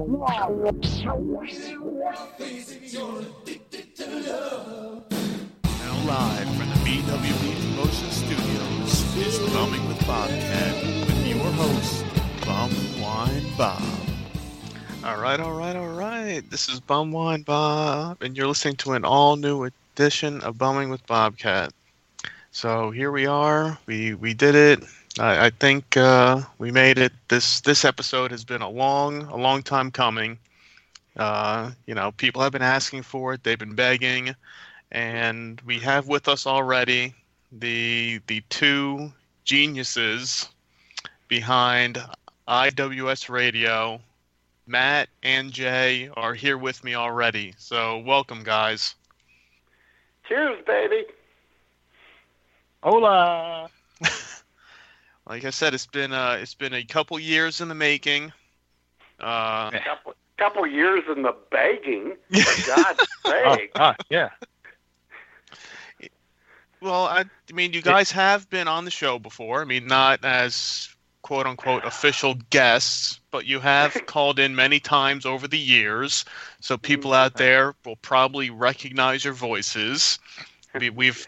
Now live from the BWB Promotion Studios is Bumming with Bobcat with your host, Bum Wine Bob. All right, all right, all right. This is Bum Wine Bob, and you're listening to an all new edition of Bumming with Bobcat. So here we are. We we did it. I, I think uh, we made it. This this episode has been a long a long time coming. Uh, you know, people have been asking for it. They've been begging, and we have with us already the the two geniuses behind IWS Radio. Matt and Jay are here with me already. So welcome, guys. Cheers, baby. Hola. Like I said, it's been uh, it's been a couple years in the making. Uh, Couple, couple years in the begging. For God's sake. ah, yeah. Well, I, I mean, you guys have been on the show before. I mean, not as quote unquote official guests, but you have called in many times over the years. So people out there will probably recognize your voices. We, we've Sure.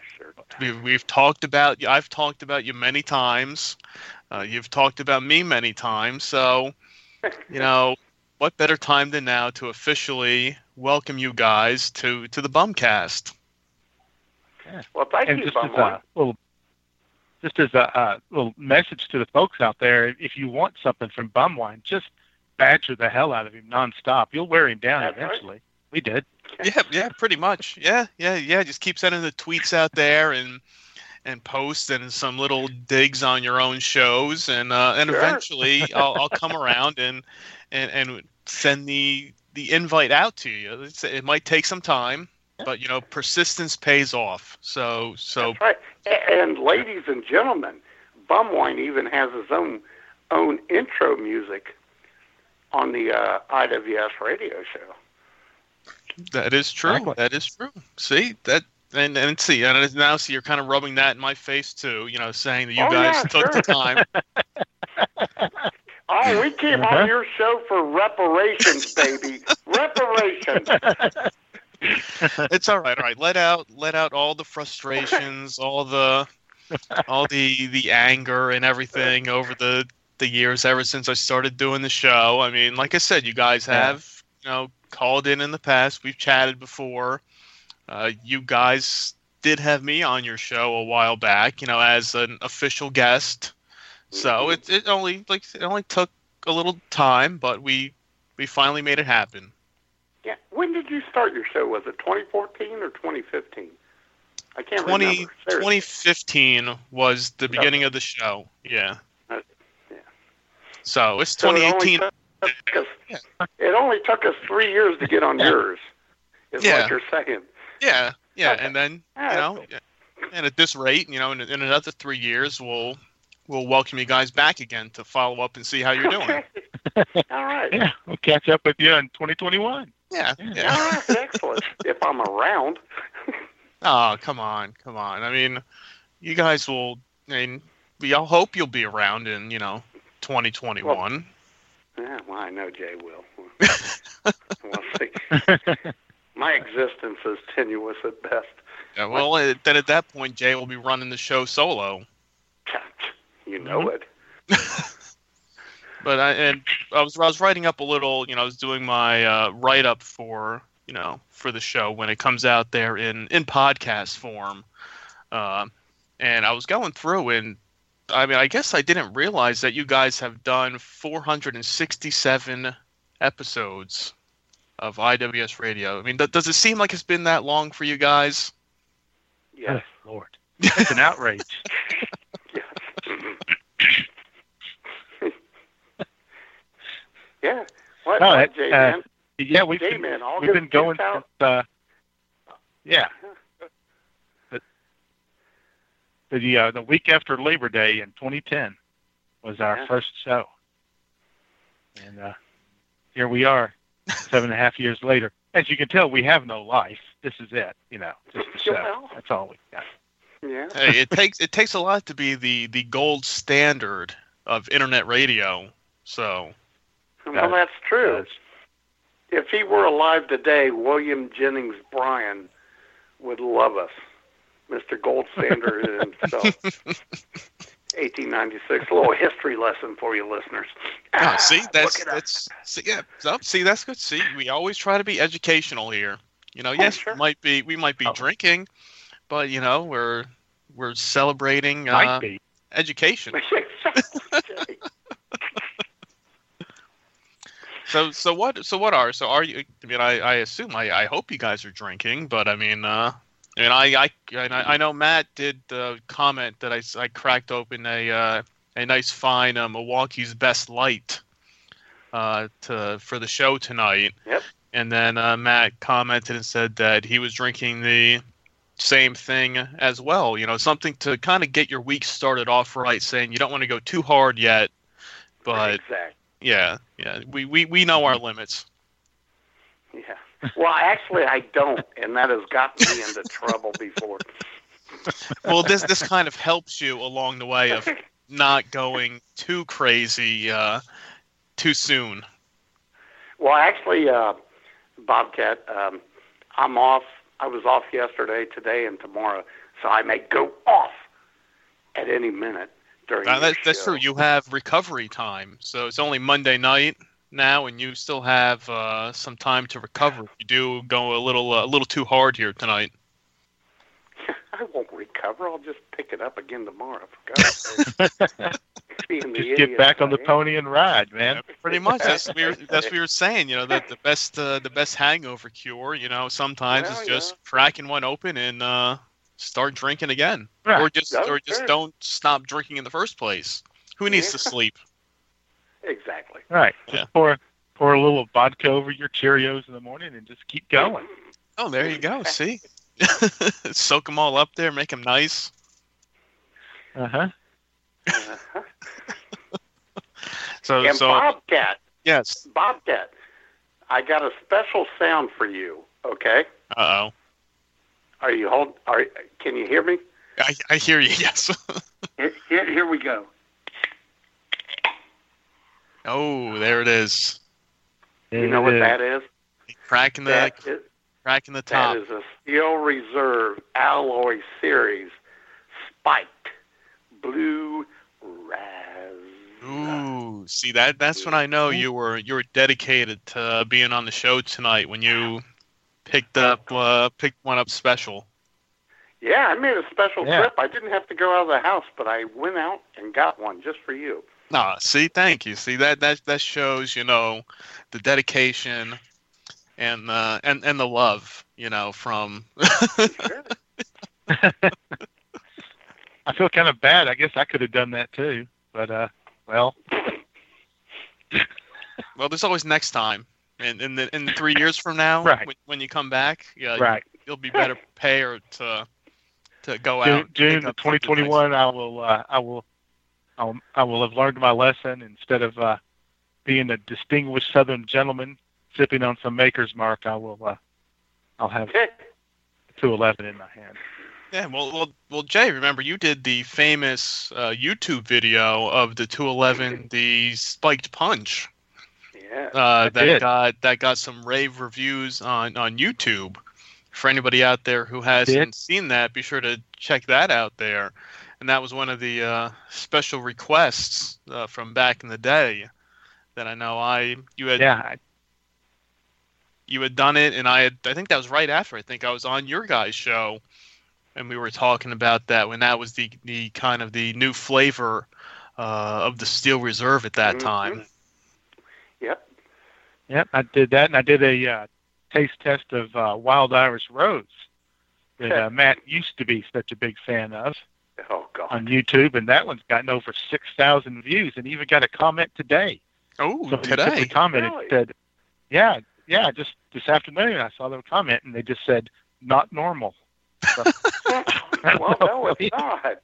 We've, we've talked about you. I've talked about you many times. Uh, you've talked about me many times. So, you know, what better time than now to officially welcome you guys to to the Bumcast? Well, thank and you, just as Bumwine. a little, just as a uh, little message to the folks out there, if you want something from Bumwine, just badger the hell out of him nonstop. You'll wear him down That's right. Eventually. We did. Yeah, yeah, pretty much. Yeah, yeah, yeah. Just keep sending the tweets out there and and post and some little digs on your own shows, and uh, and Sure. eventually I'll, I'll come around and and and send the the invite out to you. It's, it might take some time, but you know, persistence pays off. So so That's right. And ladies and gentlemen, Bumwine even has his own own intro music on the uh, IWS radio show. That is true. Exactly. That is true. See that. And, and see, and it's- now see, you're kind of rubbing that in my face too. You know, saying that you Oh, guys yeah, took the time. Oh, we came Uh-huh. on your show for reparations, baby. reparations. it's all right. All right, let out let out all the frustrations, all the all the the anger and everything over the the years ever since I started doing the show. I mean, like I said, you guys have you know called in in the past. We've chatted before. Uh, you guys did have me on your show a while back, you know, as an official guest. So it it only like it only took a little time, but we we finally made it happen. Yeah. When did you start your show? Was it 2014 or 2015? I can't 20, remember. Seriously. 2015 was the beginning of the show. Yeah. Uh, yeah. So it's So it 2018. Took us- Yeah. It only took us three years to get on yours. Is Yeah. what you're saying. Yeah, yeah, Okay. and then you know, cool. and at this rate, you know, in, in another three years, we'll we'll welcome you guys back again to follow up and see how you're doing. All right. Yeah, we'll catch up with you in 2021. Yeah, All yeah. right. Excellent. if I'm around. Oh, come on, come on. I mean, you guys will. I mean, we all hope you'll be around in you know 2021. Yeah, well, I know Jay will. we'll see. My existence is tenuous at best. Yeah, well, then at that point, Jay will be running the show solo. You know it. But I and I was I was writing up a little, you know, I was doing my uh, write up for you know for the show when it comes out there in in podcast form, uh, and I was going through and I mean I guess I didn't realize that you guys have done 467 episodes of IWS Radio. I mean, th- does it seem like it's been that long for you guys? Yes. Lord. It's an outrage. yeah. What, No, what it- Jay, uh. Yeah, we've Jay, been, man, August we've been going since. Uh, yeah, the the, uh, the week after Labor Day in 2010 was our Yeah. first show, and uh, here we are, seven and a half years later. As you can tell, we have no life. This is it. You know, just the show. Well. That's all we got. Yeah. Hey, it takes it takes a lot to be the the gold standard of internet radio. So Well, that's true. Does. If he were alive today, William Jennings Bryan would love us. Mr. Gold Standard himself. 1896. A little history lesson for you listeners. Ah, see, Ah, that's look it up. that's see, yeah, so, see, that's good. See, we always try to be educational here. You know, yes, sure. we might be we might be Oh. drinking, but you know, we're we're celebrating uh, education. So so what so what are so are you? I mean, I, I assume I, I hope you guys are drinking, but I mean, uh, I mean, I I and I I know Matt did uh, comment that I, I cracked open a uh, a nice fine uh, Milwaukee's Best Light uh, to for the show tonight. Yep. And then uh, Matt commented and said that he was drinking the same thing as well. You know, something to kind of get your week started off right, saying you don't want to go too hard yet, but exactly. yeah, yeah, we, we, we know our limits. Yeah. Well, actually, I don't, and that has gotten me into trouble before. Well, this this kind of helps you along the way of not going too crazy uh, too soon. Well, actually, uh, Bobcat, um, I'm off. I was off yesterday, today, and tomorrow, so I may go off at any minute during Uh, that's that's true. You have recovery time, so it's only Monday night now, and you still have uh, some time to recover. If you do go a little uh, a little too hard here tonight. I won't recover. I'll just pick it up again tomorrow. For God's sake. Being the Just get back on the pony and ride, man. Pretty much. That's what we were, that's what we were saying. You know that the best uh, the best hangover cure. You know sometimes Well, is just yeah. cracking one open and uh, start drinking again, Right. or just Oh, or just sure. don't stop drinking in the first place. Who needs to sleep? Exactly. Right. Yeah. Just pour pour a little vodka over your Cheerios in the morning and just keep going. Oh, there you go. See, soak them all up there, make them nice. Uh huh. Uh-huh. So and so Bobcat, yes. Bobcat, I got a special sound for you. Okay. Uh oh. Are you hold? Are can you hear me? I I hear you. Yes. Here, here, here we go. Oh, there it is. You know what that is? Cracking the That is cracking the top. that is a Steel Reserve Alloy Series spiked blue raz. Ooh, see that that's when I know you were you were dedicated to being on the show tonight when you picked up uh, picked one up special. Yeah, I made a special Yeah. trip. I didn't have to go out of the house, but I went out and got one just for you. Ah, see, thank you. See that that that shows you know the dedication and uh, and and the love you know from. I feel kind of bad. I guess I could have done that too, but uh, well, well, there's always next time. And in the in three years from now, Right. when, when you come back, yeah, right. you'll be better prepared to to go June, out. June of up something nice. 2021, I will, uh, I will, I'll, I will have learned my lesson. Instead of uh, being a distinguished Southern gentleman sipping on some Maker's Mark, I will, uh, I'll have 211 in my hand. Yeah, well, well, well, Jay, remember you did the famous uh, YouTube video of the 211, the spiked punch. yeah. Uh, that did. got that got some rave reviews on on YouTube. For anybody out there who hasn't seen that, be sure to check that out there. And that was one of the uh, special requests uh, from back in the day that I know I you had Yeah, I, you had done it, and I had I think that was right after. I think I was on your guys' show, and we were talking about that when that was the the kind of the new flavor uh, of the Steel Reserve at that Mhm. time. Yep. yep, I did that, and I did a uh, taste test of uh, Wild Irish Rose that uh, Matt used to be such a big fan of Oh God. on YouTube, and that one's gotten over six thousand views, and even got a comment today. Oh, Somebody today. simply commented Really? said, "Yeah, yeah, just this afternoon I saw them comment, and they just said not normal." So, well, no, it's not.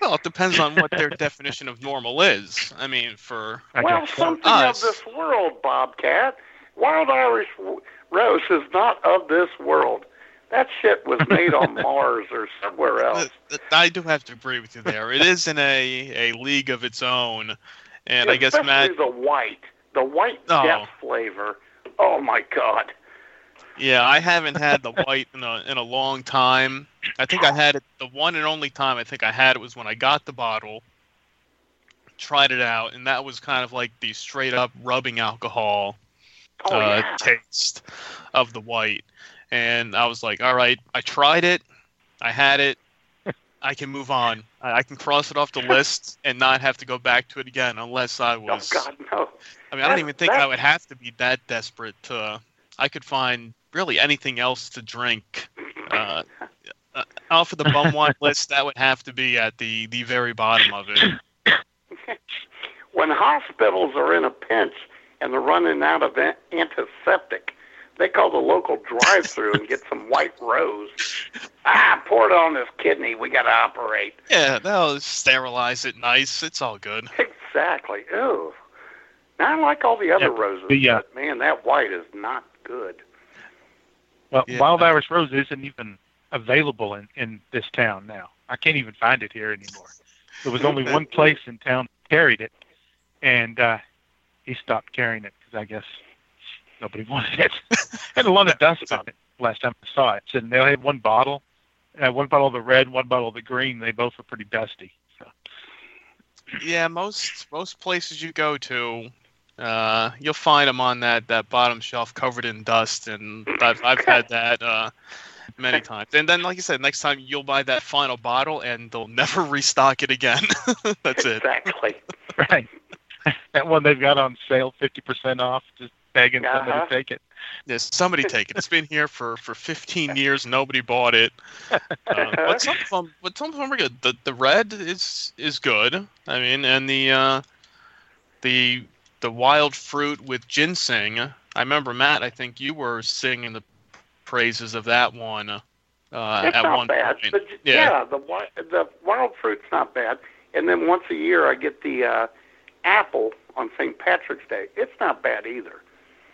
Well, it depends on what their definition of normal is. I mean, for well, guess something Us. of this world, Bobcat. Wild Irish w- Rose is not of this world. That shit was made on Mars or somewhere else. I do have to agree with you there. It is in a, a league of its own, and I guess Matt. the white, the white Oh. death flavor. Oh my God. Yeah, I haven't had the white in a in a long time. I think I had it the one and only time I think I had it was when I got the bottle, tried it out, and that was kind of like the straight up rubbing alcohol Oh uh, yeah. taste of the white. And I was like, all right, I tried it, I had it, I can move on. I, I can cross it off the list and not have to go back to it again unless I was. Oh was. God, no. I mean, I don't even think that- I would have to be that desperate to. I could find really anything else to drink. Uh, uh, off of the bum wine list, that would have to be at the the very bottom of it. When hospitals are in a pinch and they're running out of antiseptic, they call the local drive-through and get some white rose. Ah, pour it on this kidney. We got to operate. Yeah, they'll sterilize it nice. It's all good. Exactly. Ooh. Now I like all the other Yeah, roses, the, uh, but man, that white is not good. Well, Yeah. Wild Irish Rose isn't even available in, in this town now. I can't even find it here anymore. There was only one place in town that carried it, and uh, he stopped carrying it because I guess nobody wanted it. had a lot of dust on it last time I saw it. And they only had one bottle, uh, one bottle of the red, one bottle of the green. They both were pretty dusty. So. Yeah, most most places you go to, uh, you'll find them on that, that bottom shelf covered in dust, and I've I've had that uh, many times. And then, like you said, next time you'll buy that final bottle, and they'll never restock it again. That's it. Exactly. Right. that one they've got on sale, fifty percent off. Just begging somebody Uh-huh. to take it. Yes, somebody take it. It's been here for, for 15 years. Nobody bought it. Uh, but some of them, but some of them are good. The the red is is good. I mean, and the uh, the the wild fruit with ginseng. I remember Matt. I think you were singing the praises of that one uh, it's at not one bad. point. The, Yeah. yeah, the wi- the wild fruit's not bad. And then once a year, I get the uh, apple on St. Patrick's Day. It's not bad either.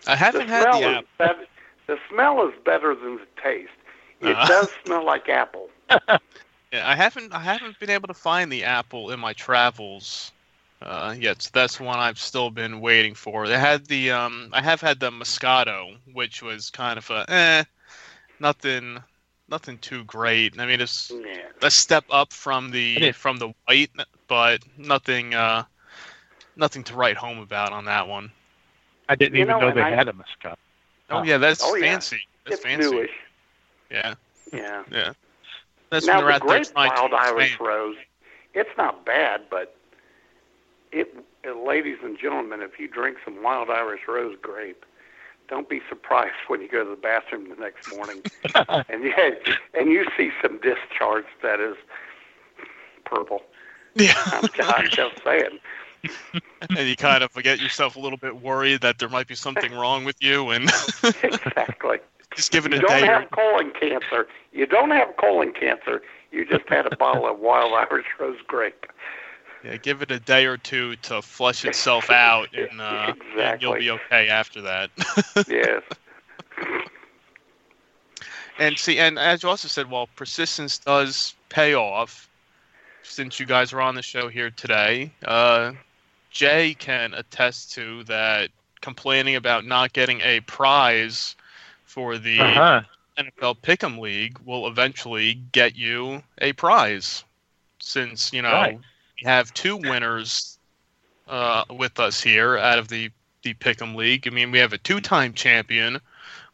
I haven't had the is app. better. The smell is better than the taste. It Uh-huh. does smell like apple. Yeah, I haven't I haven't been able to find the apple in my travels uh, yet. So that's one I've still been waiting for. They had the um I have had the Moscato, which was kind of a eh, nothing nothing too great. I mean it's Yeah. a step up from the from the white, but nothing uh nothing to write home about on that one. I didn't You even know, know, they I- had a muscat. Oh Oh. yeah, that's Oh, yeah. fancy. That's It's fancy. newish. Yeah, Yeah. yeah. That's now when they're the out there great trying wild Irish expand. rose, it's not bad, but it, uh, ladies and gentlemen, if you drink some wild Irish rose grape, don't be surprised when you go to the bathroom the next morning and you and you see some discharge that is purple. Yeah. I'm, I'm just saying. and you kind of get yourself a little bit worried that there might be something wrong with you, and Exactly. just give it You a don't day. or- have colon cancer. You don't have colon cancer. You just had a bottle of wild Irish rose grape. Yeah, give it a day or two to flush itself out, and, uh, and you'll be okay after that. Yes. and see, and as you also said, well, persistence does pay off. Since you guys are on the show here today, uh, Jay can attest to that. Complaining about not getting a prize for the Uh-huh. NFL Pick'em League will eventually get you a prize, since you know Right. we have two winners uh, with us here out of the the Pick'em League. I mean, we have a two-time champion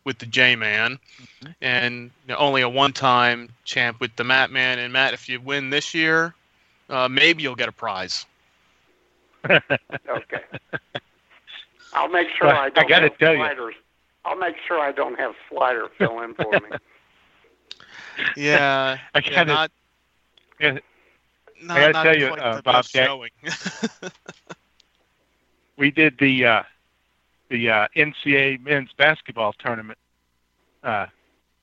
with the J-Man, and you know, only a one-time champ with the Matt Man. And Matt, if you win this year, uh, maybe you'll get a prize. Okay. I'll make sure Well, I I don't I gotta have tell you. I'll make sure I don't have slider fill in for me. Yeah, I yeah, kind of not. yeah, Not, gotta not tell you, quite uh, the best showing. we did the uh, the uh, NCAA men's basketball tournament uh,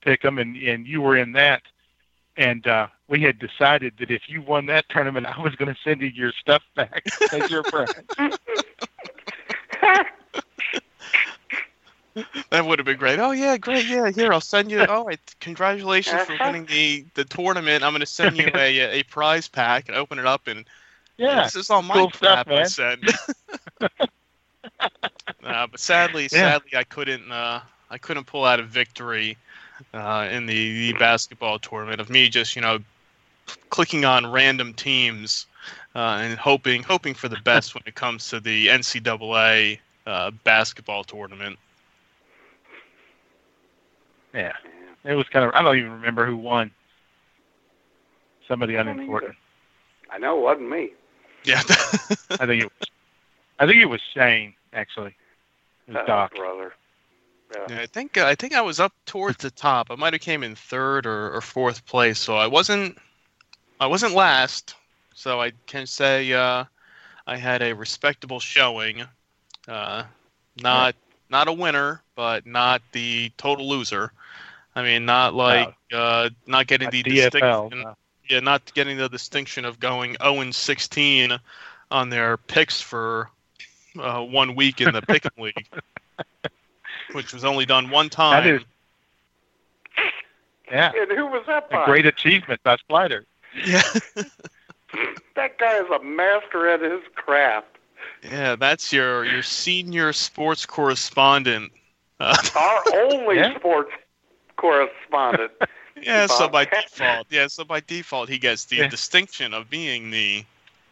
pick 'em, and and you were in that, and uh, we had decided that if you won that tournament, I was going to send you your stuff back as your friend. That would have been great. Oh yeah, great. Yeah, here I'll send you. All right, congratulations for winning the the tournament. I'm going to send you a a prize pack and open it up and Yeah, this is all my cool stuff, crap I man. uh, but sadly, Yeah. sadly, I couldn't. Uh, I couldn't pull out a victory uh, in the, the basketball tournament of me just you know clicking on random teams uh, and hoping hoping for the best when it comes to the NCAA uh, basketball tournament. yeah. It was kind of. I don't even remember who won. Somebody I unimportant. I know it wasn't me. Yeah. I think it was. I think it was Shane actually. It was Uh, Doc. brother. Yeah. Yeah, I think uh, I think I was up towards the top. I might have came in third or, or fourth place, so I wasn't I wasn't last. So I can say uh, I had a respectable showing. Uh, not not a winner, but not the total loser. I mean, not like uh, not getting Not the DFL. distinction. no. Yeah, not getting the distinction of going 0 and 16 on their picks for uh, one week in the Pick'em League, which was only done one time. That is- Yeah. And who was that by? A great achievement by Slider. Yeah, That guy is a master at his craft. yeah, that's your your senior sports correspondent. Uh, Our only Yeah. sports correspondent. yeah, so by Bobcat. default, yeah, so by default, he gets the Yeah. distinction of being the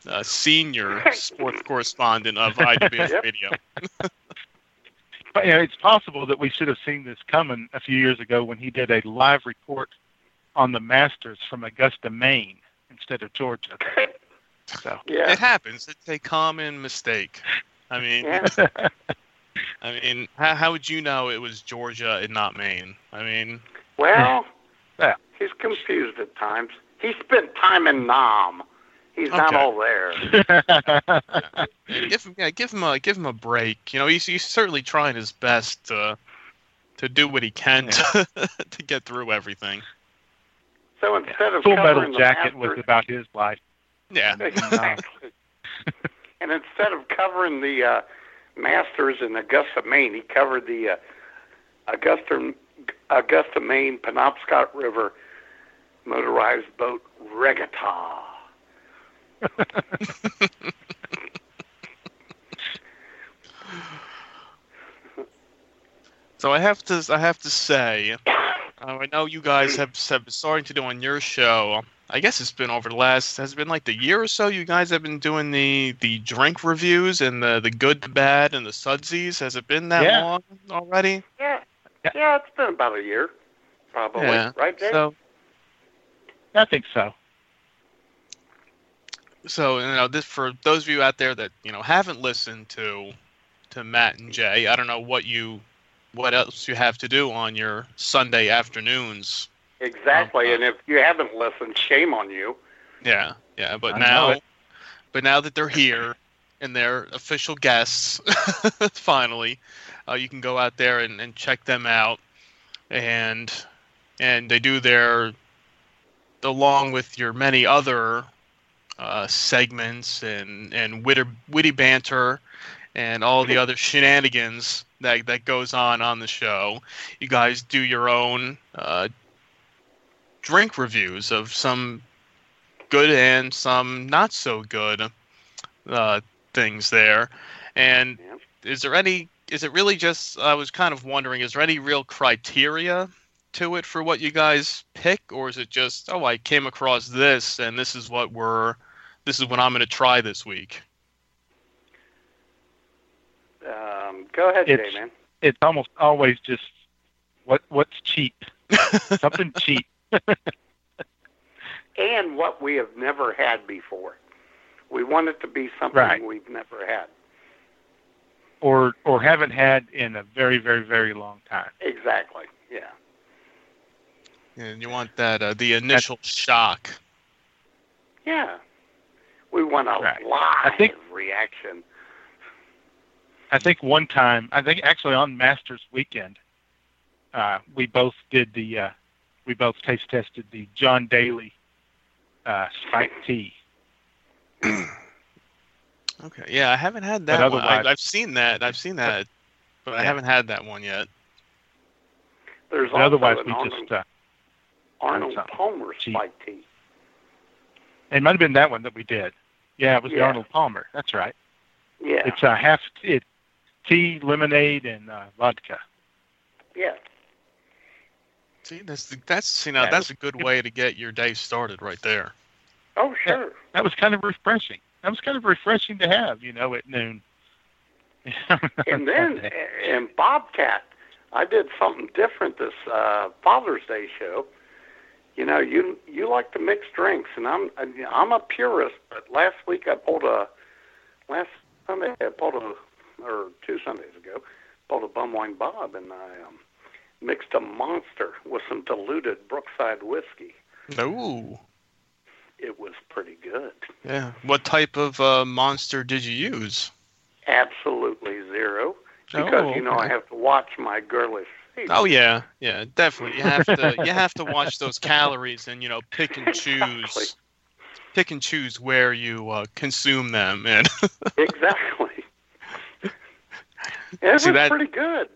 uh, senior sports correspondent of IWS Yep. Radio. But you know, it's possible that we should have seen this coming a few years ago when he did a live report on the Masters from Augusta, Maine, instead of Georgia. So Yeah. It happens. It's a common mistake. I mean, Yeah. I mean, how, how would you know it was Georgia and not Maine? I mean, Well, Yeah. he's confused at times. He spent time in Nam. He's not all there. give him, yeah, give him a give him a break. You know, he's he's certainly trying his best to to do what he can to, to get through everything. So instead of Full covering Metal the Jacket Masters, was about his life. Yeah, Exactly. and instead of covering the uh, Masters in Augusta, Maine, he covered the uh, Augusta, Augusta, Maine Penobscot River motorized boat regatta. So I have to I have to say, uh, I know you guys have, have been starting to do on your show. I guess it's been over the last has it been like the year or so. You guys have been doing the the drink reviews and the the good, the bad, and the sudsies. Has it been that Yeah. long already? Yeah, Yeah. yeah, it's been about a year, probably. Yeah. Right there. So I think so. So you know this for those of you out there that you know haven't listened to to Matt and Jay. I don't know what you what else you have to do on your Sunday afternoons. exactly. uh, and if you haven't listened, shame on you. Yeah, yeah, but I now, but now that they're here and they're official guests, finally, uh, you can go out there and, and check them out, and and they do their along with your many other uh, segments and and witty, witty banter and all the other shenanigans that that goes on on the show. You guys do your own uh, drink reviews of some good and some not so good uh, things there. And is there any? Is it really just? I was kind of wondering. Is there any real criteria to it for what you guys pick, or is it just? Oh, I came across this, and this is what we're. This is what I'm going to try this week. Um, go ahead, It's- Jay, man. It's almost always just what what's cheap. Something cheap. And what we have never had before. We want it to be something Right. we've never had. Or or haven't had in a very, very, very long time. Exactly. Yeah. And you want that uh, the initial shock. Yeah. We want a Right. live I think- reaction. I think one time, I think actually on Masters weekend, uh, we both did the, uh, we both taste tested the John Daly uh, spiked tea. Okay. Yeah, I haven't had that one. I, I've seen that. I've seen that, but I haven't had that one yet. There's But also otherwise, an we Arnold, just, uh, Arnold Palmer cheap. spiked tea. it might have been that one that we did. Yeah, it was the Yeah. Arnold Palmer. That's right. Yeah. It's a half it, tea, lemonade, and uh, vodka. yeah. See, that's the, that's see now Yeah, that's a good way to get your day started right there. Oh, sure. That was kind of refreshing. That was kind of refreshing to have, you know, at noon. and then and Bobcat, I did something different this uh, Father's Day show. You know, you you like to mix drinks, and I'm I'm a purist. But last week I pulled a last Sunday I pulled a or two Sundays ago pulled a bum wine Bob, and I um, mixed a monster with some diluted Brookside whiskey. Ooh. It was pretty good. Yeah. What type of uh, monster did you use? Absolutely zero, because Oh, you know I have to watch my girlish Oh yeah, yeah, definitely. You have to you have to watch those calories and you know pick and Exactly. choose, pick and choose where you uh, consume them. And Exactly. It was that- pretty good.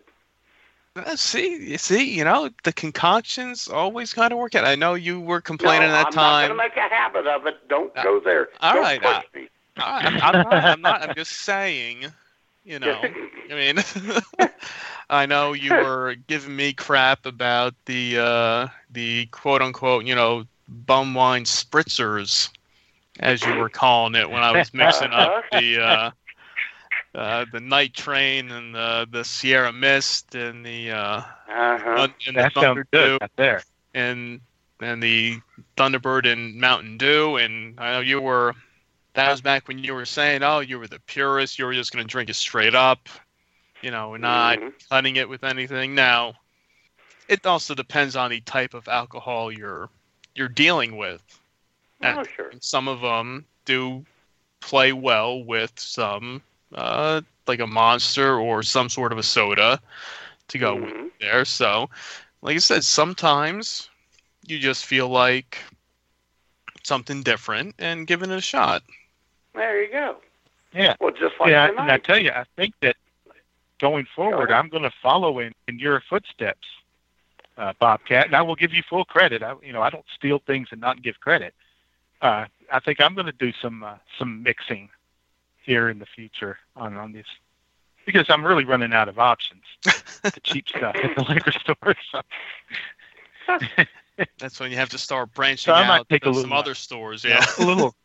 Uh, see, you see, you know the concoctions always kind of work out. I know you were complaining no, at that I'm time. not going to make a habit of it. Don't Uh, go there. all Don't right, push uh, me. I, I'm, I'm not. I'm not. I'm just saying. You know. I mean, I know you were giving me crap about the uh, the quote unquote, you know, bum wine spritzers, as you were calling it when I was mixing up the uh, uh, the night train and the the Sierra Mist and the uh, uh-huh. and the that sounds Thunder good Dew there. and and the Thunderbird and Mountain Dew, and I know you were. That was back when you were saying, "Oh, you were the purist. You were just going to drink it straight up, you know, not Mhm. cutting it with anything." Now, it also depends on the type of alcohol you're you're dealing with. Oh, sure. Some of them do play well with some, uh, like a monster or some sort of a soda, to go with Mhm. there. So, like I said, sometimes you just feel like something different and giving it a shot. There you go. Yeah. Well, just like yeah, and I tell you, I think that going forward, ahead. I'm going to follow in, in your footsteps, uh, Bobcat, and I will give you full credit. I, you know, I don't steal things and not give credit. Uh, I think I'm going to do some uh, some mixing here in the future on on this because I'm really running out of options. the cheap stuff at the liquor store. So. That's when you have to start branching So out take a to some other stores. you know, Yeah. a little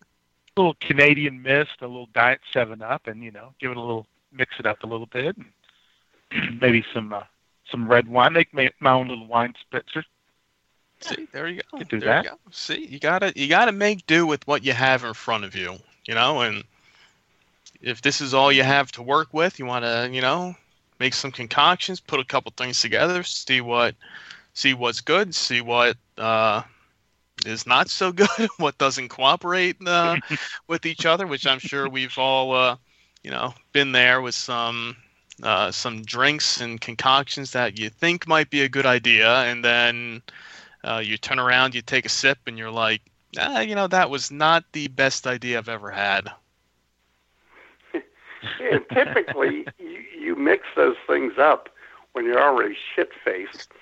little Canadian mist, a little Diet Seven Up, and you know, give it a little mix it up a little bit, and maybe some uh, some red wine. Make my, my own little wine spritzer. See, there you go. Could do there that. you go. See, you gotta you gotta make do with what you have in front of you. You know, and if this is all you have to work with, you want to, you know, make some concoctions, put a couple things together, see what see what's good, see what uh, is not so good, what doesn't cooperate uh, with each other, which I'm sure we've all, uh, you know, been there with some uh, some drinks and concoctions that you think might be a good idea, and then uh, you turn around, you take a sip, and you're like, ah, you know, that was not the best idea I've ever had. and typically, you, you mix those things up when you're already shit faced,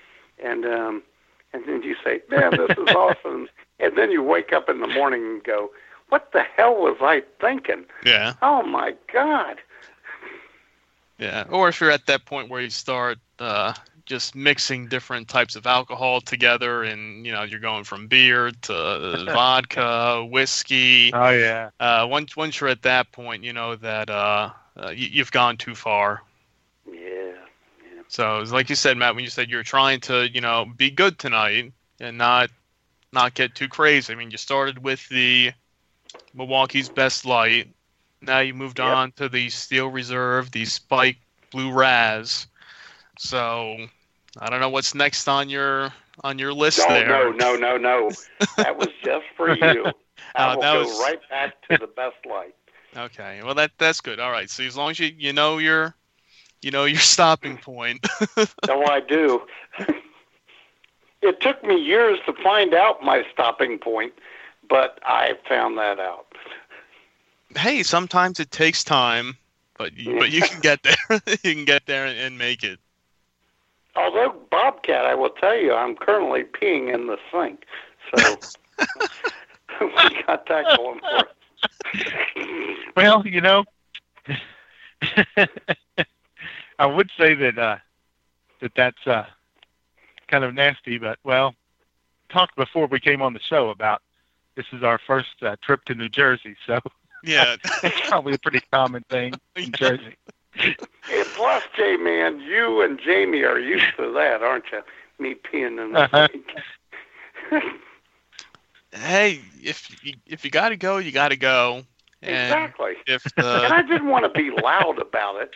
and um, and then you say, "Man, this is awesome," and then you wake up in the morning and go, "What the hell was I thinking? Yeah, Oh my God!" yeah. Or if you're at that point where you start uh, just mixing different types of alcohol together, and you know, you're going from beer to vodka, whiskey. Oh yeah, Uh, once once you're at that point, you know that uh, uh, you, you've gone too far. So it's like you said, Matt, when you said you're trying to, you know, be good tonight and not not get too crazy. I mean, you started with the Milwaukee's Best Light. Now you moved Yep. on to the Steel Reserve, the Spike Blue Raz. So I don't know what's next on your on your list No, there. no, no, no, no. That was just for you. I Oh, will that go was- right back to the best light. Okay, well that that's good. All right, so as long as you you know your you know your stopping point. No, I do. it took me years to find out my stopping point, but I found that out. hey, sometimes it takes time, but you, but you can get there. you can get there and, and make it. Although Bobcat, I will tell you, I'm currently peeing in the sink, so we got that going for us. Well, you know, I would say that uh, that that's uh, kind of nasty, but well, talked before we came on the show about this is our first uh, trip to New Jersey, so Yeah. it's probably a pretty common thing in Jersey. And plus, J man, you and Jamie are used to that, aren't you? Me peeing in the Uh-huh. hey, if you, if you got to go, you got to go. And exactly. if And I didn't want to be loud about it.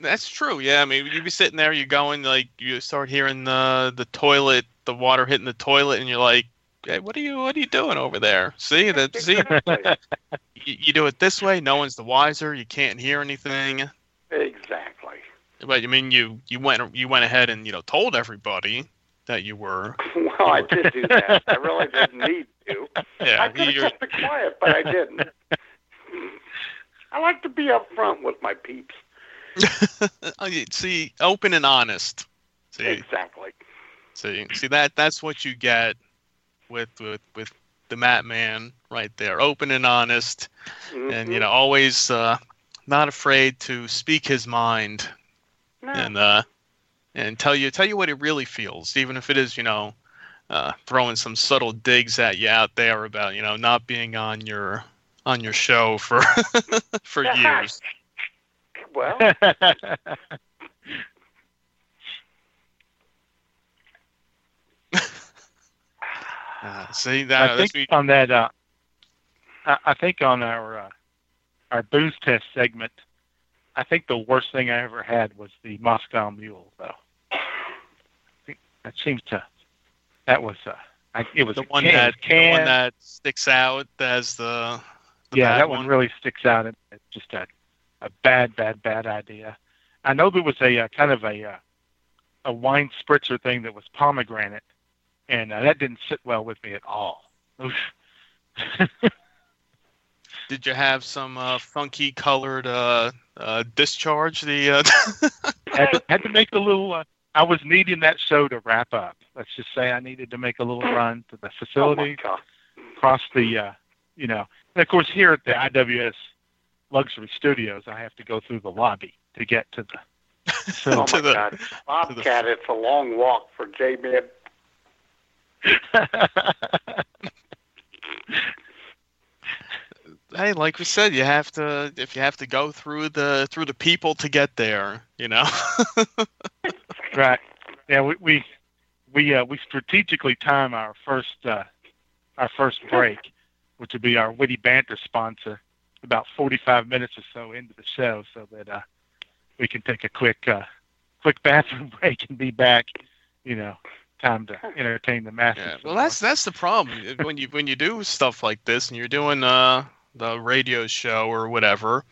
That's true. Yeah, I mean, you'd be sitting there, you're going like you start hearing the the toilet, the water hitting the toilet, and you're like, hey, "What are you? What are you doing over there? See that? See, you, you do it this way. No one's the wiser. You can't hear anything. exactly. But I mean, you you went you went ahead and you know told everybody that you were. Well, I did do that. I really didn't need to. I Yeah, could have kept it quiet, but I didn't. I like to be up front with my peeps. See, open and honest. See, Exactly. see, see that that's what you get with with with the Matt Man right there. Open and honest. and you Mhm. know always uh, not afraid to speak his mind No. and uh, and tell you tell you what he really feels, even if it is you know uh, throwing some subtle digs at you out there about you know not being on your on your show for for years. Well, Uh, see that I think on that, uh, I, I think on our uh, our booze test segment, I think the worst thing I ever had was the Moscow Mule, though. I think that seems to that was uh, I, it was the one can, that the can, one that sticks out as the, the yeah, that one really sticks out. It- It's just a a bad, bad, bad idea. I know there was a uh, kind of a uh, a wine spritzer thing that was pomegranate, and uh, that didn't sit well with me at all. Did you have some uh, funky colored uh, uh, discharge? The uh, had, to, had to make a little. Uh, I was needing that show to wrap up. Let's just say I needed to make a little run to the oh facility, God. across the, uh, you know, and of course here at the IWS Luxury Studios, I have to go through the lobby to get to the. Oh So, my the- God. Bobcat, it's a long walk for J Man. hey, like we said, you have to if you have to go through the through the people to get there, you know. right. Yeah, we we we uh, we strategically time our first uh, our first break, which would be our witty banter sponsor, about 45 minutes or so into the show, so that uh, we can take a quick uh, quick bathroom break and be back. You know, time to entertain the masses. yeah. Well, that's that's the problem when you when you do stuff like this and you're doing uh the radio show or whatever.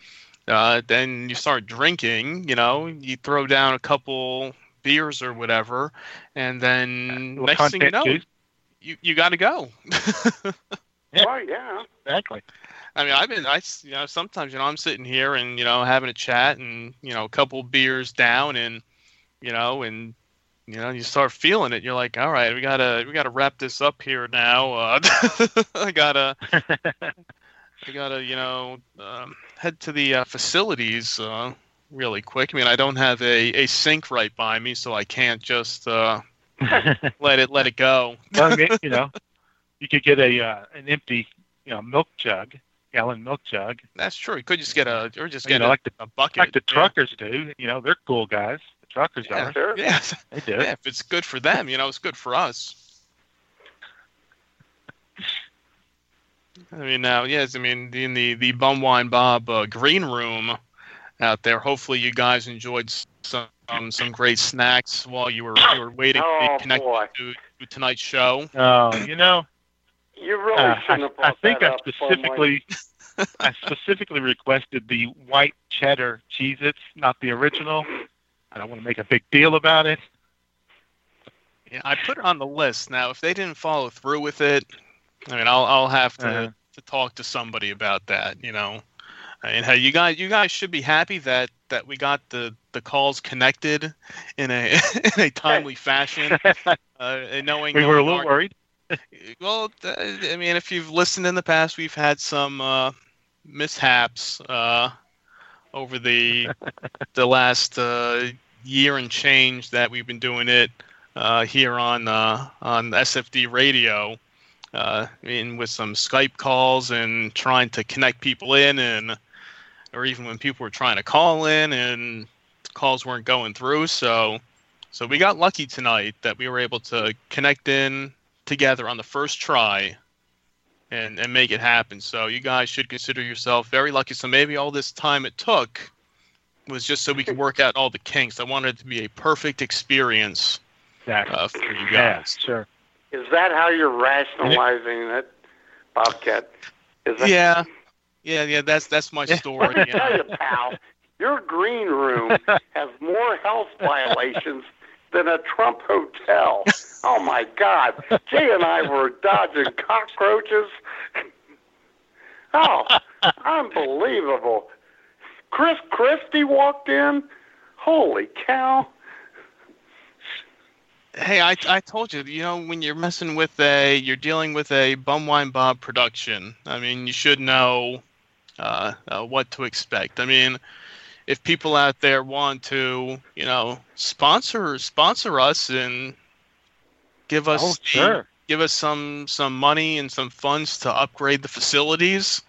Uh, then you start drinking, you know, you throw down a couple beers or whatever, and then Little next thing you know, juice. you, you got to go. Yeah. Well, yeah. exactly. I mean, I've been, I, you know, sometimes, you know, I'm sitting here and, you know, having a chat and, you know, a couple beers down and, you know, and, you know, you start feeling it. You're like, all right, we gotta, we gotta wrap this up here now. Uh, I gotta, I gotta, you know, um, head to the uh, facilities uh, really quick. I mean, I don't have a, a sink right by me, so I can't just uh, let it let it go. well, you know, you could get a uh, an empty, you know, milk jug, gallon milk jug, That's true. You could just get a, or just you get know, a, like the a bucket. like the yeah. truckers do. You know, they're cool guys. The truckers Yeah, are. Sure. yeah. They do. Yeah, if it's good for them, you know, it's good for us. I mean, now, yes, I mean, in the the Bum Wine Bob uh, green room out there, hopefully you guys enjoyed some um, some great snacks while you were you were waiting to Oh, be connected to, to tonight's show. Oh, you know, You really uh, shouldn't I, have I think that I up, Bum specifically, I specifically requested the white cheddar Cheez-Its, not the original. I don't want to make a big deal about it. Yeah, I put it on the list. Now, if they didn't follow through with it, I mean, I'll I'll have to Uh-huh. to talk to somebody about that. You know, and hey, you guys you guys should be happy that that we got the the calls connected in a in a timely fashion. Uh, knowing We were a little our- worried. Well, I mean, if you've listened in the past, we've had some uh, mishaps uh, over the the last uh, year and change that we've been doing it uh, here on uh, on SFD radio. Uh, I mean, with some Skype calls and trying to connect people in, and or even when people were trying to call in and calls weren't going through. So, so we got lucky tonight that we were able to connect in together on the first try and and make it happen. So you guys should consider yourself very lucky. So maybe all this time it took was just so we could work out all the kinks. I wanted it to be a perfect experience Exactly. uh, for you yeah, guys. sure. Is that how you're rationalizing it, Bobcat? Is that, Yeah, yeah, yeah. That's that's my story. Let me tell you, pal, your green room has more health violations than a Trump hotel. My God! Jay and I were dodging cockroaches. Oh, unbelievable! Chris Christie walked in. Holy cow! Hey, I, I told you, you know, when you're messing with a, you're dealing with a Bumwine Bob production. I mean, you should know uh, uh, what to expect. I mean, if people out there want to, you know, sponsor sponsor us and give us Oh, the- sure. give us some some money and some funds to upgrade the facilities,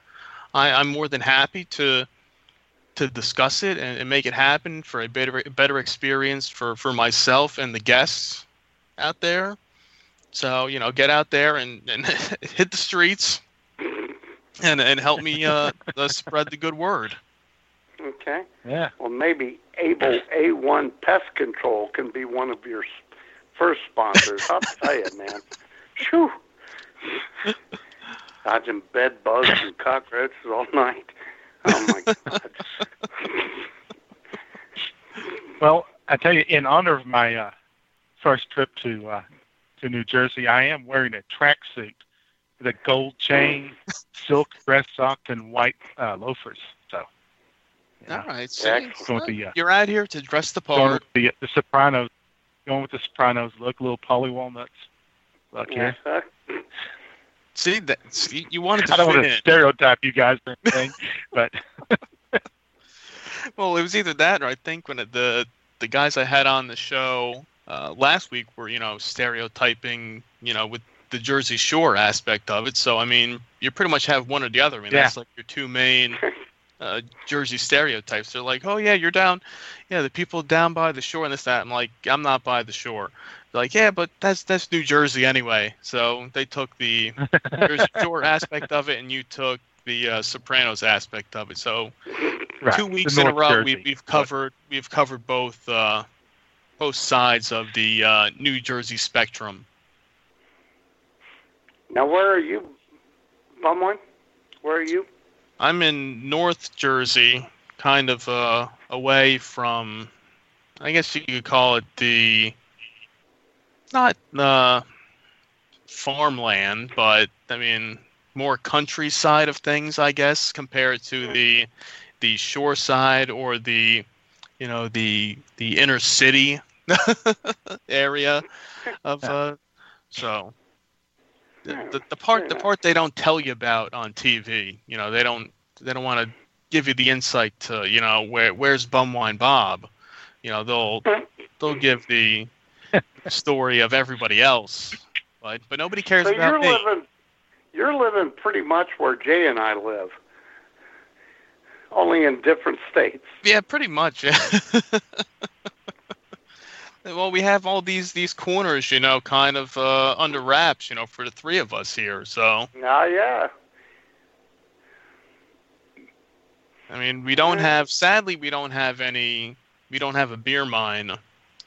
I, I'm more than happy to to discuss it and, and make it happen for a better better experience for, for myself and the guests out there. So, you know, get out there and, and hit the streets and and help me uh, uh, spread the good word. Okay. Yeah. Well, maybe Able A1 Pest Control can be one of your s- first sponsors. I'll tell you, man. Phew. Dodging bed bugs and cockroaches all night. Oh my God. Well, I tell you, in honor of my uh, first trip to uh, to New Jersey, I am wearing a tracksuit with a gold chain, silk dress socks, and white uh, loafers. So, yeah, All right. See, Excellent. going with the uh, you're out here to dress the going part. the the Sopranos, going with the Sopranos look, little Paulie Walnuts look here. Uh, See that see, you wanted to I don't fit want to in. stereotype you guys or anything, but Well, it was either that or I think when it, the the guys I had on the show uh, last week were you know stereotyping you know with the Jersey Shore aspect of it. So I mean, you pretty much have one or the other. I mean, Yeah. that's like your two main uh, Jersey stereotypes. They're like, oh yeah, you're down, yeah, the people down by the shore and this that. I'm like, I'm not by the shore. They're like, yeah, but that's that's New Jersey anyway. So they took the Jersey Shore aspect of it, and you took the uh, Sopranos aspect of it. So right, two weeks in a row Jersey. we, we've covered we've covered both uh, both sides of the uh, New Jersey spectrum. now, where are you, Bumwine? Where are you? I'm in North Jersey, kind of uh, away from, I guess you could call it the not uh, farmland, but I mean more countryside of things, I guess, compared to the the shore side or the you know the the inner city area of uh, so the, the, the part the part they don't tell you about on TV. You know, they don't they don't want to give you the insight to you know where where's Bumwine Bob. You know, they'll they'll give the story of everybody else, but but nobody cares So about you're me. living, you're living pretty much where Jay and I live, only in different states. Yeah, pretty much. well, we have all these these corners, you know, kind of uh, under wraps, you know, for the three of us here. So Ah, yeah. I mean, we don't have. Sadly, we don't have any we don't have a beer mine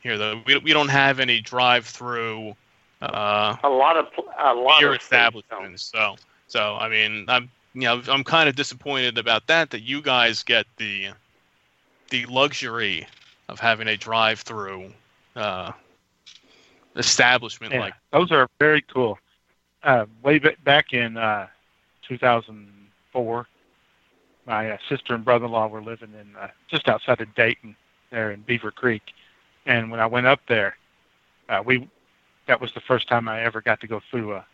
here though. We we don't have any drive-through uh, A lot of a lot beer of establishments. So so I mean I'm you know I'm kind of disappointed about that that you guys get the the luxury of having a drive-through uh, establishment Yeah, like those are very cool. Uh, way ba- back in uh, 2004, my uh, sister and brother-in-law were living in uh, just outside of Dayton, there in Beavercreek, and when I went up there, uh, we that was the first time I ever got to go through a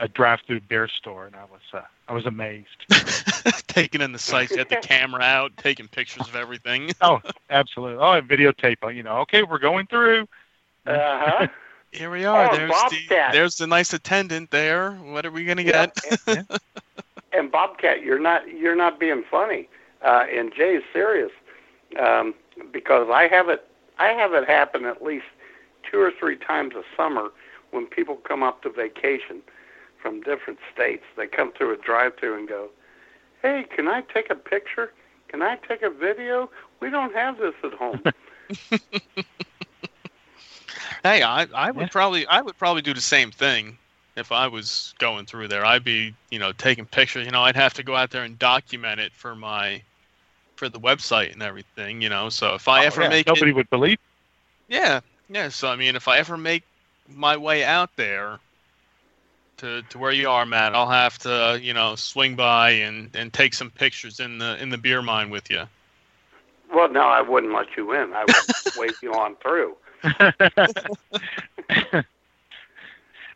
a drive-through beer store, and I was uh, I was amazed. taking in the sights, you had the camera out, taking pictures of everything. oh, absolutely. Oh, I videotape. You know, okay, we're going through. Uh-huh. Here we are. Oh, there's the Bobcat. there's the nice attendant there. What are we gonna Yeah, get? and, and Bobcat, you're not you're not being funny, uh, and Jay's serious, um, because I have it I have it happen at least two or three times a summer when people come up to vacation from different states. They come through a drive-through and go, "Hey, can I take a picture? Can I take a video? We don't have this at home." Hey, I, I would Yeah. probably I would probably do the same thing if I was going through there. I'd be you know taking pictures. You know, I'd have to go out there and document it for my for the website and everything. You know, so if I Oh, ever yeah, make nobody it, would believe. yeah, yeah. So I mean, if I ever make my way out there to to where you are, Matt, I'll have to you know swing by and and take some pictures in the in the beer mine with you. well, no, I wouldn't let you in. I would wait you on through.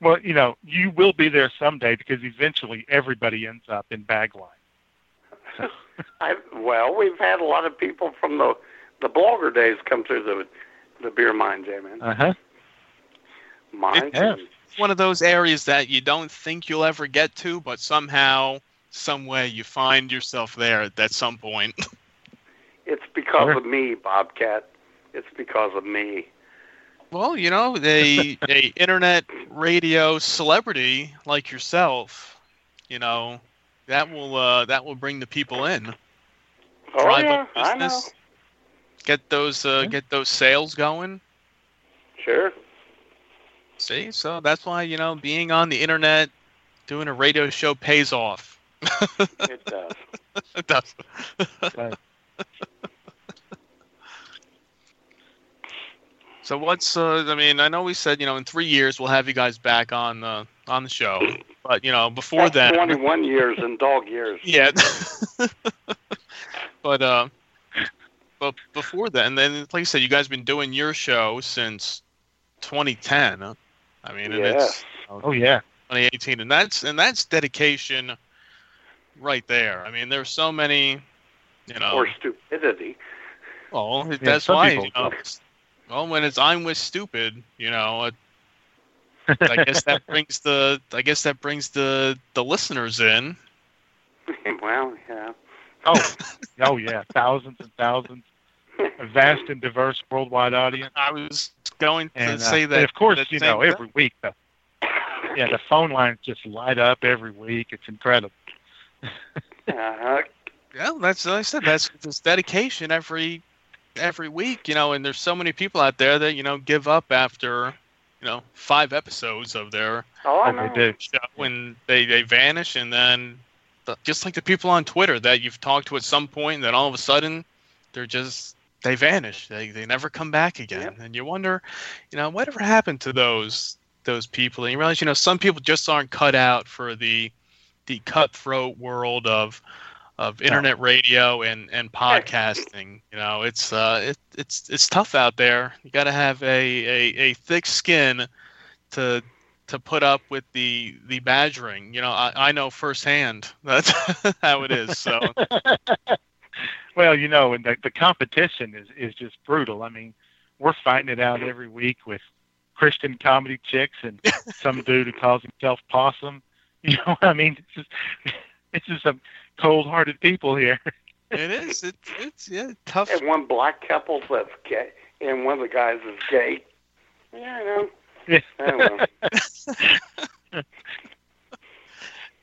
well, you know, you will be there someday because eventually everybody ends up in bag line. I well, we've had a lot of people from the the blogger days come through the the beer mine, J man. Uh huh. Mines. Yeah. and- one of those areas that you don't think you'll ever get to, but somehow, some way, you find yourself there at, at some point. It's because Sure. of me, Bobcat. It's because of me. well, you know, a a internet radio celebrity like yourself, you know, that will uh, that will bring the people in. Oh Drive yeah, up I know. Get those uh, get those sales going. Sure. See, so that's why you know being on the internet, doing a radio show pays off. It does. it does. Right. So what's uh, I mean, I know we said you know in three years we'll have you guys back on the on the show, but you know before That's then, 21 years and dog years. yeah. but uh, but before then, then like I said, you guys been doing your show since 2010. huh? I mean, and Yes. it's Oh yeah. 2018, and that's and that's dedication right there. I mean, there's so many, you know. Or stupidity. Well, Yeah, that's why. You know, well, when it's I'm with stupid, you know, it, I guess that brings the I guess that brings the the listeners in. well, yeah. Oh, oh yeah. Thousands and thousands. A vast and diverse worldwide audience. I was going to And, uh, say that. and of course, you same know, thing. every week the yeah the phone lines just light up every week. It's incredible. Uh-huh. Yeah, that's like I said. That's this dedication every every week, you know. And there's so many people out there that you know give up after you know five episodes of their Oh, I know. they show, and they they vanish, and then the, just like the people on Twitter that you've talked to at some point, and then all of a sudden they're just they vanish. They they never come back again, Yep. and you wonder, you know, whatever happened to those those people? And you realize, you know, some people just aren't cut out for the the cutthroat world of of internet radio and and podcasting. You know, it's uh it, it's it's tough out there. You got to have a, a a thick skin to to put up with the the badgering. You know, I, I know firsthand that's how it is. So Well, you know, and the, the competition is, is just brutal. I mean, we're fighting it out every week with Christian comedy chicks and some dude who calls himself Possum. You know, what I mean, it's just it's just some cold-hearted people here. it is. It's it's yeah tough. And one black couple that's gay, and one of the guys is gay. Yeah, I know. Yeah. I know.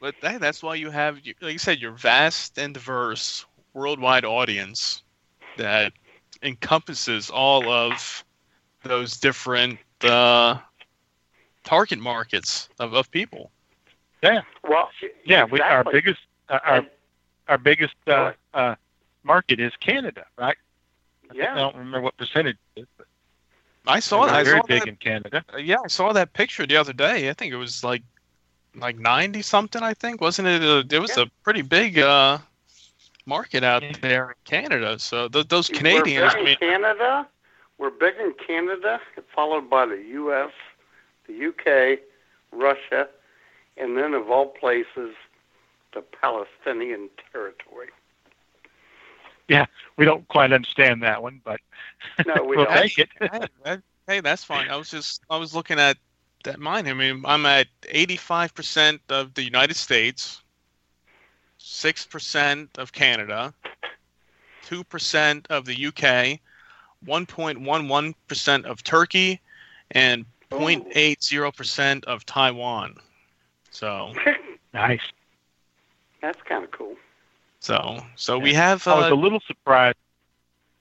But hey, that's why you have, you- like you said, you're vast and diverse worldwide audience that encompasses all of those different uh, target markets of, of people. Yeah. Well, Yeah, we, our biggest uh, our And- our biggest uh, uh, market is Canada, right? Yeah. I don't remember what percentage it is, but I saw we're that. I very saw big that in Canada. Uh, yeah, I saw that picture the other day. I think it was like like ninety something. I think wasn't it? A, it was Yeah. a pretty big uh, market out there in Canada. So th- those We're Canadians, big in Canada. We're big in Canada, followed by the U.S., the UK, Russia, and then of all places, the Palestinian territory. Yeah, we don't quite understand that one, but No, we we'll don't. take it. hey, hey, that's fine. I was just I was looking at that mine. I mean, I'm at eighty five percent of the United States, six percent of Canada, two percent of the UK, one point one one percent of Turkey, and 0.80 percent of Taiwan. So nice. That's kind of cool. so so we have I was uh, a little surprised.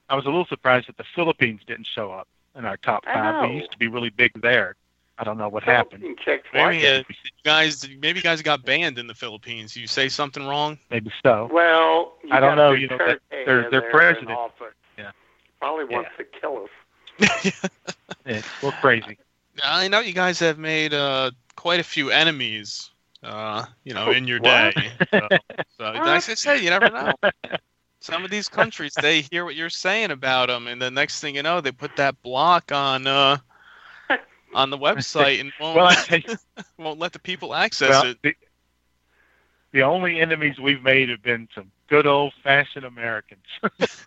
I was a little surprised that the Philippines didn't show up in our top five. We used to be really big there. I don't know what happened. Philippine chicks maybe uh, guys maybe you guys got banned in the Philippines. You say something wrong. Maybe so. Well, I don't know, you know, Duterte that- their- in their there president- in office. Yeah. Probably Yeah. wants to kill us. Yeah, we're crazy. I know you guys have made uh, quite a few enemies, uh, you know, in your day. So, so like I say, you never know. Some of these countries, they hear what you're saying about them, and the next thing you know, they put that block on uh, on the website and won't, Well, I won't let the people access well, it. the, the only enemies we've made have been some good old fashioned Americans.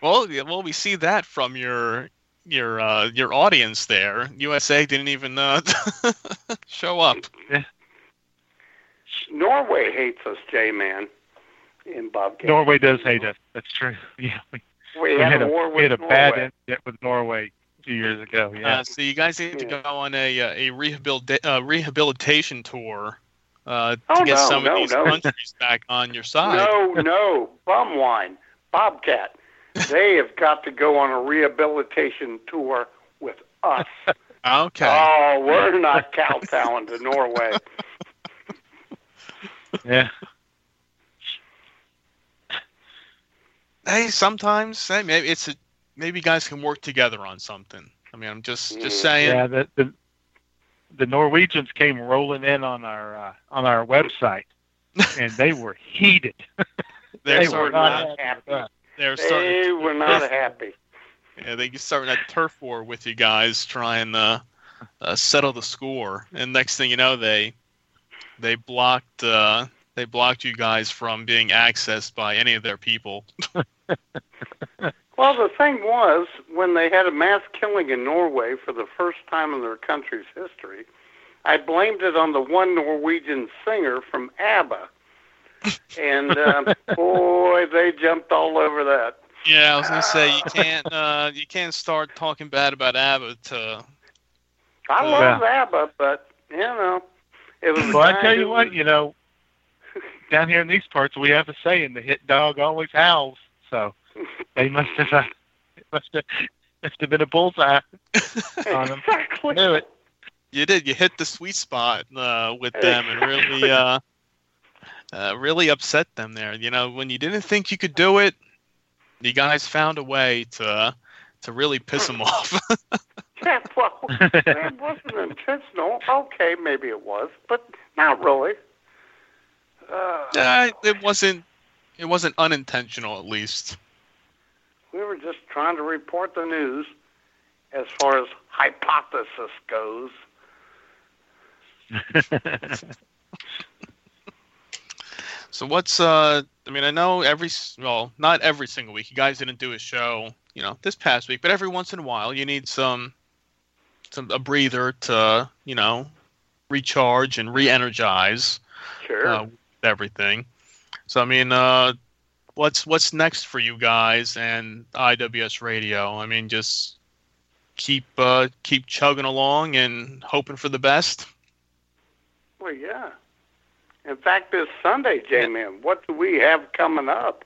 Well, well, we see that from your your uh, your audience there. USA didn't even uh, show up. Norway hates us, J-Man, in Bobcat. Norway does hate us. That's true. Yeah, we, We, we had, had a a war we had with a bad Norway. incident with Norway a few years ago. Yeah. Uh, so you guys need to go on a uh, a rehabilita- uh, rehabilitation tour uh, to Oh, get no, some no, of these no. countries back on your side. No, no, bum wine, Bobcat. They have got to go on a rehabilitation tour with us. Okay. Oh, we're not kowtowing to Norway. yeah. hey, sometimes hey, maybe it's a, maybe guys can work together on something. I mean, I'm just just saying. Yeah. The, the the Norwegians came rolling in on our uh, on our website, and they were heated. They're they were to, not happy. with they're starting They to, were not happy. yeah, they starting that turf war with you guys, trying to uh, settle the score. And next thing you know, they they blocked uh, they blocked you guys from being accessed by any of their people. Well, the thing was, when they had a mass killing in Norway for the first time in their country's history, I blamed it on the one Norwegian singer from ABBA. And um, boy, they jumped all over that. Yeah, I was gonna say you can't uh, you can't start talking bad about ABBA to I Yeah. love ABBA, but you know, it was. Well, I tell you what, you know, down here in these parts, we have a saying: the hit dog always howls. So they must have uh, it must have must have been a bullseye on them. Exactly. Knew it. you did you hit the sweet spot uh, with them and really uh, uh, really upset them there. You know, when you didn't think you could do it, you guys found a way to to really piss them off. Yeah, well, it wasn't intentional. Okay, maybe it was, but not really. Uh, uh, it wasn't it wasn't unintentional at least. We were just trying to report the news as far as hypothesis goes. So what's uh I mean I know every well not every single week you guys didn't do a show you know this past week but every once in a while you need some some a breather to you know recharge and re-energize Sure. uh, everything. So I mean uh what's what's next for you guys and IWS Radio? I mean just keep uh keep chugging along and hoping for the best. well, yeah. In fact, this Sunday, J-Man, what do we have coming up?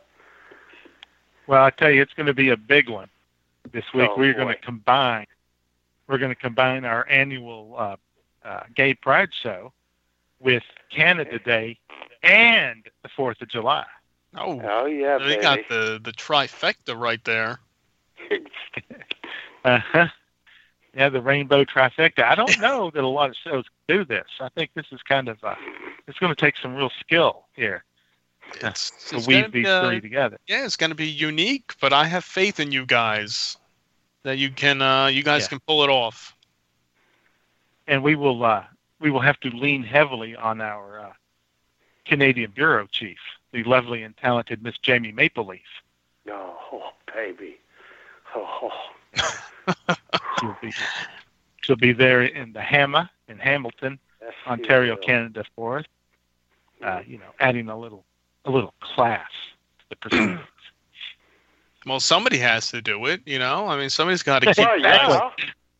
Well, I tell you, it's going to be a big one this week. Oh, we're going to combine. We're going to combine our annual uh, uh, Gay Pride Show with Canada Day and the Fourth of July. Oh, Oh yeah, they baby. got the the trifecta right there. Uh-huh. Yeah, the rainbow trifecta. I don't know that a lot of shows do this. I think this is kind of uh, it's going to take some real skill here It's, to it's weave be, these uh, three together. yeah, it's going to be unique, but I have faith in you guys that you can uh, you guys Yeah. can pull it off. and we will uh, we will have to lean heavily on our uh, Canadian bureau chief, the lovely and talented Miss Jamie Maple Leaf. Oh, baby. Oh, She'll be she'll be there in the Hammer in Hamilton, yes, Ontario. Canada for us. Uh, you know, adding a little a little class to the proceedings. Well, somebody has to do it, you know. I mean, somebody's got to keep Well, you guys, yeah.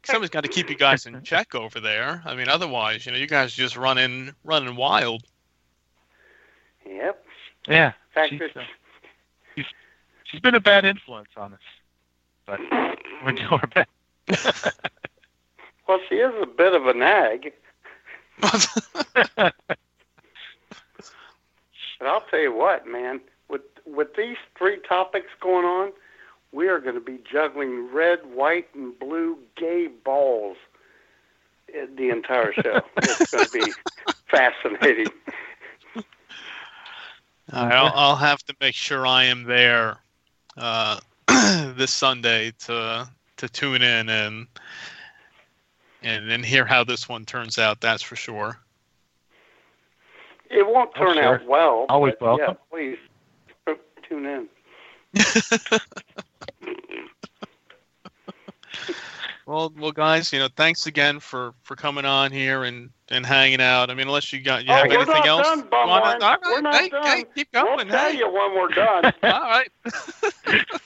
somebody's got to keep you guys in check over there. I mean, otherwise, you know, you guys just running running wild. Yep. Yeah, she's, uh, she's she's been a bad influence on us, but we're doing our best. well, she is a bit of a nag, but I'll tell you what, man. With with these three topics going on, we are going to be juggling red, white, and blue gay balls the entire show. it's going to be fascinating. I'll, I'll have to make sure I am there uh, this Sunday to to tune in and and and hear how this one turns out. That's for sure. It won't Oh, turn sure. out well. Always welcome. Yeah, please tune in. Well, well, guys, you know, thanks again for for coming on here and and hanging out. I mean, unless you got you Oh, have we're anything not else. done, you Bumwine. all right, We're not hey, done. hey, keep We'll going. tell hey. you when we're done. All right.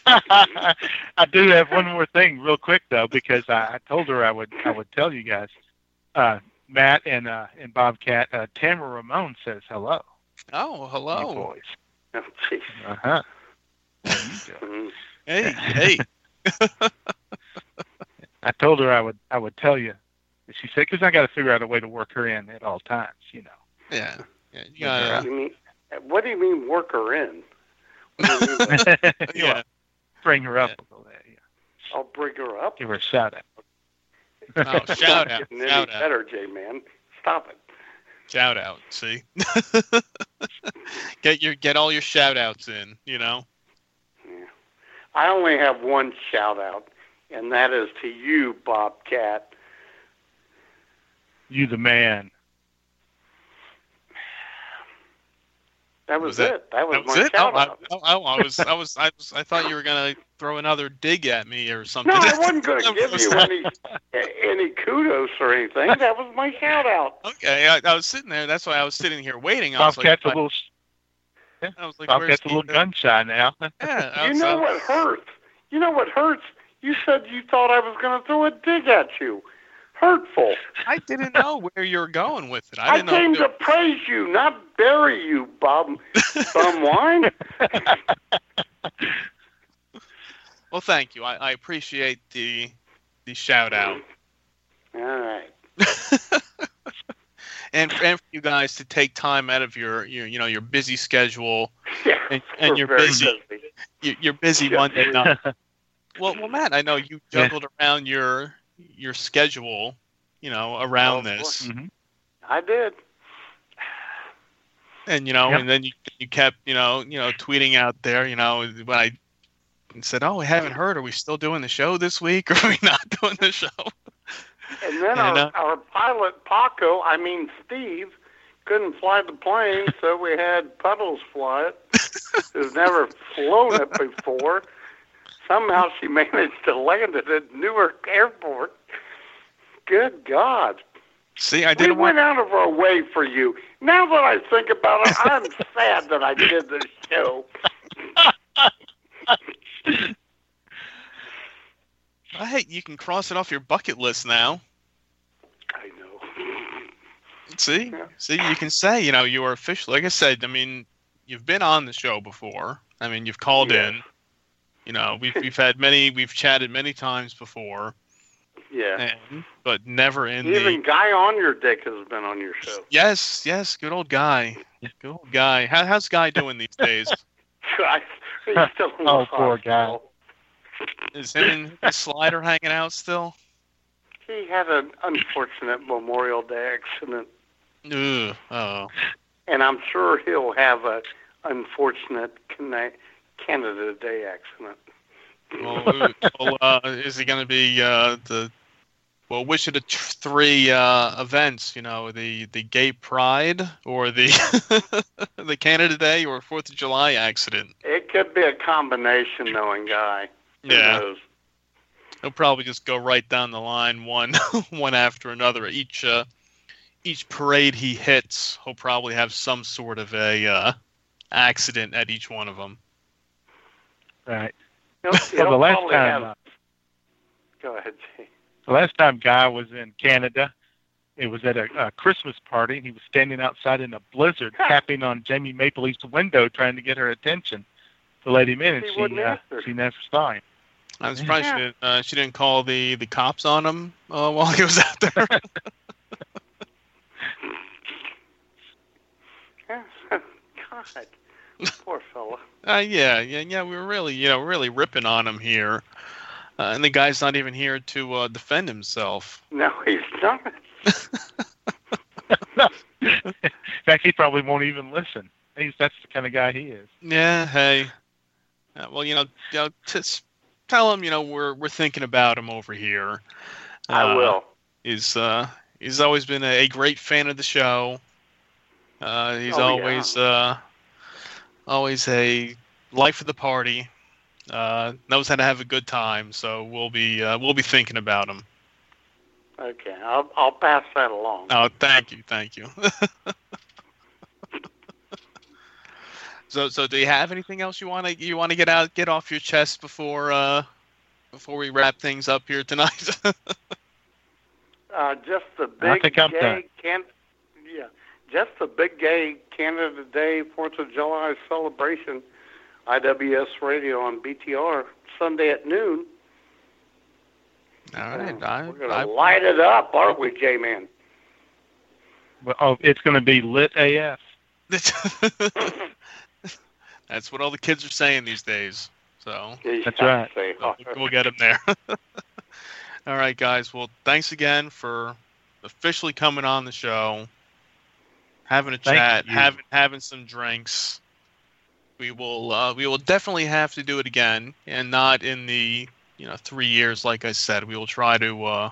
I do have one more thing, real quick though, because I, I told her I would I would tell you guys. Uh, Matt and uh, and Bobcat, uh, Tamara Ramon says hello. Oh, you hello. boys. Oh, jeez. Uh huh. How you doing? Mm. Hey, hey. I told her I would I would tell you. She said, because I got to figure out a way to work her in at all times, you know. Yeah. yeah you What gotta, do you mean? What do you mean work her in? What do you mean by- yeah. Bring her up Yeah. a little bit. Yeah. I'll bring her up. Give her a shout out. Oh, shout out. Getting any Shout out. better, J man. Stop it. Shout out. See. get your get all your shout outs in. You know. Yeah. I only have one shout out, and that is to you, Bobcat. You the man. That Was was, that- it. That was, That was my it. Oh, shout I, out. oh, oh, I was, I was, I was, I thought you were gonna throw another dig at me or something. No, I wasn't going to give was- you any any kudos or anything. That was my shout out. Okay, I, I was sitting there. That's why I was sitting here waiting. I was Bobcat's like, a little I was like, where's Bobcat's a little the- gun shy now. Yeah, You was- know I- what hurts? You know what hurts? You said you thought I was going to throw a dig at you. Hurtful. I didn't know where you were going with it. I I, didn't came know. to praise you, not bury you, Bob Bum Wine. Well, thank you. I, I appreciate the the shout out. All right. and and for you guys to take time out of your your you know your busy schedule, Yeah, And- and we're you're busy. your, your busy Yeah. Monday night. Well, well, Matt, I know you juggled around your your schedule, you know, around Oh, of this, Mhm. I did. and you know, Yep. and then you you kept you know you know tweeting out there, you know, when I said, "Oh, we haven't heard. Are we still doing the show this week? Or are we not doing the show?" And then And, our, uh, our pilot, Paco, I mean Steve, couldn't fly the plane, so we had Puddles fly it, who's never flown it before. Somehow she managed to land it at Newark Airport. Good God. See, I didn't want. went out of our way for you. Now that I think about it, I'm sad that I did this show. Hey, you can cross it off your bucket list now. I know. See, Yeah. see, you can say, you know, you are official. Like I said, I mean, you've been on the show before. I mean, you've called Yes. in. You know, we've we've had many, we've chatted many times before, Yeah. and, but never in Even the. Guy on your dick has been on your show. Yes, yes, good old guy, good old guy. How, how's guy doing these days? I- He's still in the Oh, poor guy. Is him and the slider hanging out still? He had an unfortunate Memorial Day accident, Ugh, oh, and I'm sure he'll have a unfortunate Cana- Canada Day accident. well, well uh, is he going to be uh, the? Well, which of the t- three uh, events? You know, the the Gay Pride or the the Canada Day or Fourth of July accident? It could be a combination, knowing Guy. Who Yeah. knows? He'll probably just go right down the line, one one after another. Each uh, each parade he hits, he'll probably have some sort of a uh, accident at each one of them. Right. He'll, Well, he'll the last time, have- uh, Go ahead, Jay. the last time Guy was in Canada, it was at a, a Christmas party. And he was standing outside in a blizzard, tapping on Jamie Maple Leaf's window, trying to get her attention to let him in, and She she uh, she never saw him. I'm surprised Yeah. she, didn't, uh, she didn't call the, the cops on him uh, while he was out there. Yeah. God, poor fella. Uh, yeah, yeah, yeah. We were really, you know, really ripping on him here, uh, and the guy's not even here to uh, defend himself. No, he's not. in fact, he probably won't even listen. He's that's the kind of guy he is. Yeah, hey. Uh, well, you know, you know, just tell him, you know, we're we're thinking about him over here. I Uh, will. He's uh, he's always been a, a great fan of the show. Uh, he's Oh, yeah. always uh, always a life of the party. Uh, knows how to have a good time. So we'll be uh, we'll be thinking about him. Okay, I'll I'll pass that along. Oh, thank you, thank you. so, so do you have anything else you want to you want to get out, get off your chest before uh, before we wrap things up here tonight? Uh, just the I big think gay done. Can, yeah, just the big gay Canada Day Fourth of July celebration. IWS Radio on BTR Sunday at noon. All right, oh, I, We're gonna I, light it up, aren't we, J Man? Well, oh, it's going to be lit AF. that's what all the kids are saying these days. So That's right. We'll, we'll get them there. all right, guys. Well, thanks again for officially coming on the show, having a Thank chat, you. having having some drinks. We will uh, we will definitely have to do it again, and not in the you know three years. Like I said, we will try to uh,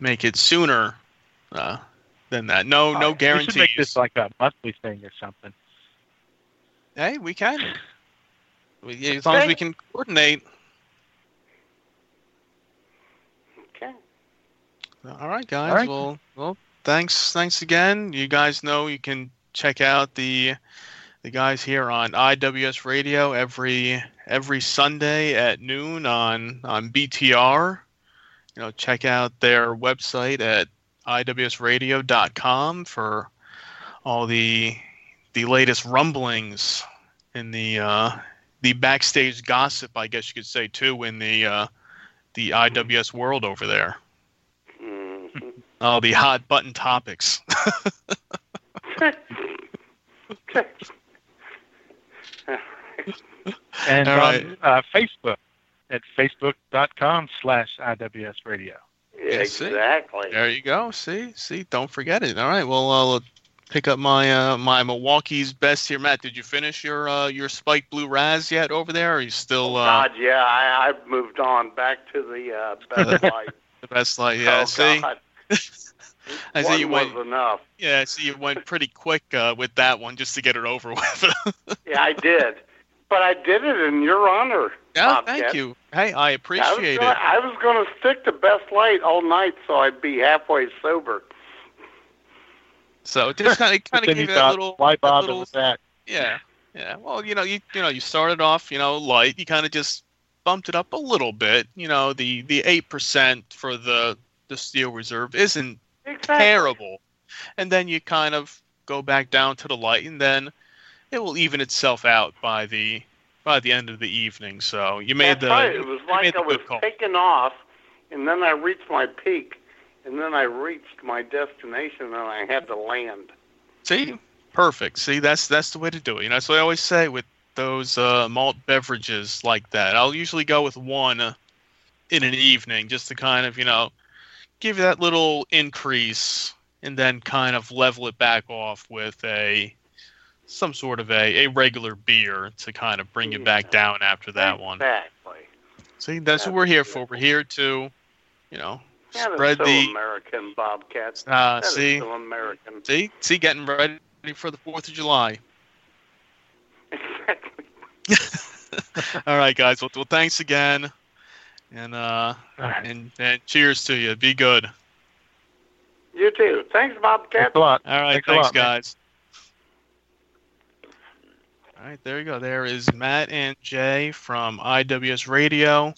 make it sooner uh, than that. No, no guarantees. We should make this like a monthly thing or something. Hey, we can. We, as long as we can coordinate. Okay. All right, guys. All right. Well, well, thanks, thanks again. You guys know you can check out the the guys here on IWS Radio every every Sunday at noon on on BTR. You know, check out their website at iwsradio.com for all the the latest rumblings in the uh, the backstage gossip, I guess you could say too, in the uh, the IWS world over there. Oh, the hot button topics. And All right. on uh, Facebook at facebook.com slash IWS Radio. Yes, see? exactly. There you go. See, see, don't forget it. All right. Well, I'll pick up my uh, my Milwaukee's best here, Matt. Did you finish your uh, your Spike Blue Raz yet over there? Or are you still uh, God, yeah, I, I've moved on back to the uh, best light. the best light? Yeah. oh, see, God. I see One you was went. enough. Yeah, see, you went pretty quick uh, with that one just to get it over with. Yeah, I did. But I did it in your honor. yeah, Bobcat. thank you. Hey, I I was appreciate gonna, it. I was going to stick to best light all night so I'd be halfway sober. So it just kind of kind of gave you that thought, little why that bother little with that? Yeah, yeah. Well, you know, you you know, you started off, you know, light. You kind of just bumped it up a little bit. You know, the the eight percent for the the steel reserve isn't Exactly. terrible, and then you kind of go back down to the light, and then it will even itself out by the by the end of the evening. So you made That's the right. It was like I was call. taking off, and then I reached my peak, and then I reached my destination, and I had to land. See, perfect. See, that's that's the way to do it. You know, that's what I always say with those uh, malt beverages like that. I'll usually go with one in an evening just to kind of you know give you that little increase, and then kind of level it back off with a some sort of a, a regular beer to kind of bring you back down after that one. Exactly. See, that's what we're here for. We're here to, you know, Yeah, that's spread so the. American, Bobcat. Uh, That see, so American. see, see, getting ready for the Fourth of July. Exactly. All right, guys. Well, well thanks again, and uh, All right. and and cheers to you. Be good. You too. Thanks, Bobcat. Thanks a lot. All right, Thanks thanks, lot, man. guys. All right, there you go. There is Matt and Jay from IWS Radio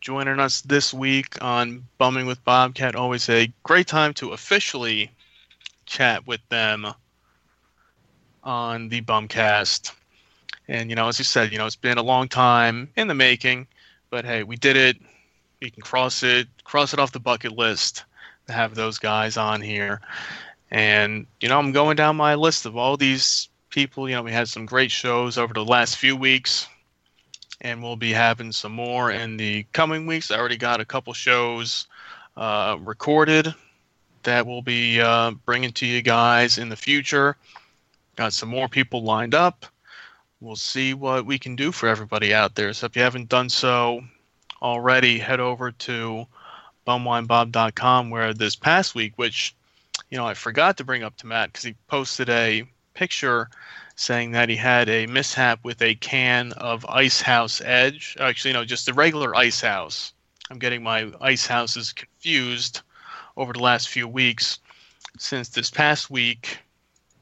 joining us this week on Bumming with Bobcat. Always a great time to officially chat with them on the Bumcast. And you know, as you said, you know, it's been a long time in the making, but hey, we did it. We can cross it, cross it off the bucket list to have those guys on here. And you know, I'm going down my list of all these people. You know, we had some great shows over the last few weeks, and we'll be having some more in the coming weeks. I already got a couple shows uh, recorded that we'll be uh, bringing to you guys in the future. Got some more people lined up. We'll see what we can do for everybody out there. So if you haven't done so already, head over to bumwinebob.com where this past week, which you know I forgot to bring up to Matt because he posted a picture saying that he had a mishap with a can of Icehouse Edge. Actually, no, just the regular Icehouse. I'm getting my Icehouses confused over the last few weeks. Since this past week,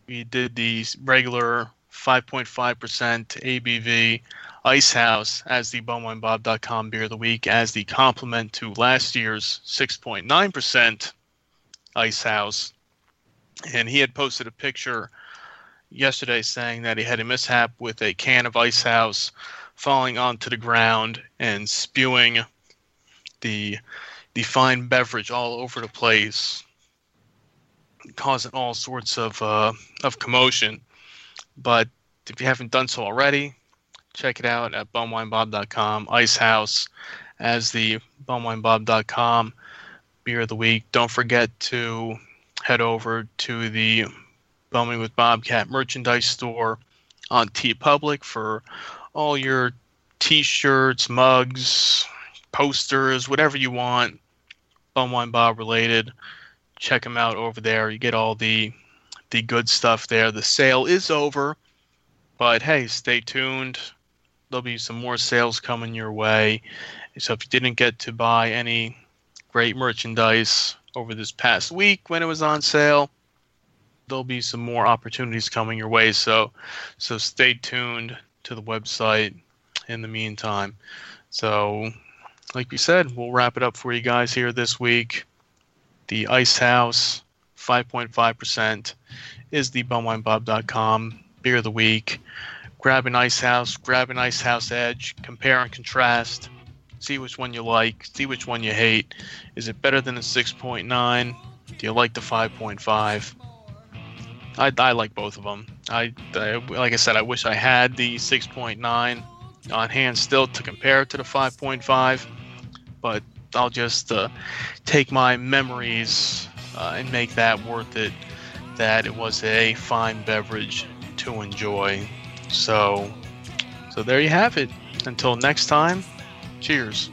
we did the regular 5.5% ABV Icehouse as the bumwinebob.com beer of the week as the complement to last year's 6.9% Icehouse. And he had posted a picture yesterday saying that he had a mishap with a can of Icehouse falling onto the ground and spewing the the fine beverage all over the place, causing all sorts of uh, of commotion. But if you haven't done so already, check it out at bumwinebob.com. Icehouse as the bumwinebob.com beer of the week. Don't forget to head over to the Bumming with Bobcat merchandise store on TeePublic for all your t-shirts, mugs, posters, whatever you want, Bumwine Bob related. Check them out over there. You get all the the good stuff there. The sale is over, but hey, stay tuned. There'll be some more sales coming your way. So if you didn't get to buy any great merchandise over this past week when it was on sale, there'll be some more opportunities coming your way. So so stay tuned to the website in the meantime. So like we said, we'll wrap it up for you guys here this week. The Icehouse 5.5% is the bumwinebob.com beer of the week. Grab an Icehouse, grab an Icehouse Edge, compare and contrast. See which one you like, see which one you hate. Is it better than the 6.9? Do you like the 5.5? I, I like both of them. I, I like I said, I wish I had the 6.9 on hand still to compare to the 5.5, but I'll just uh, take my memories uh, and make that worth it. That it was a fine beverage to enjoy. So, so there you have it. Until next time, cheers.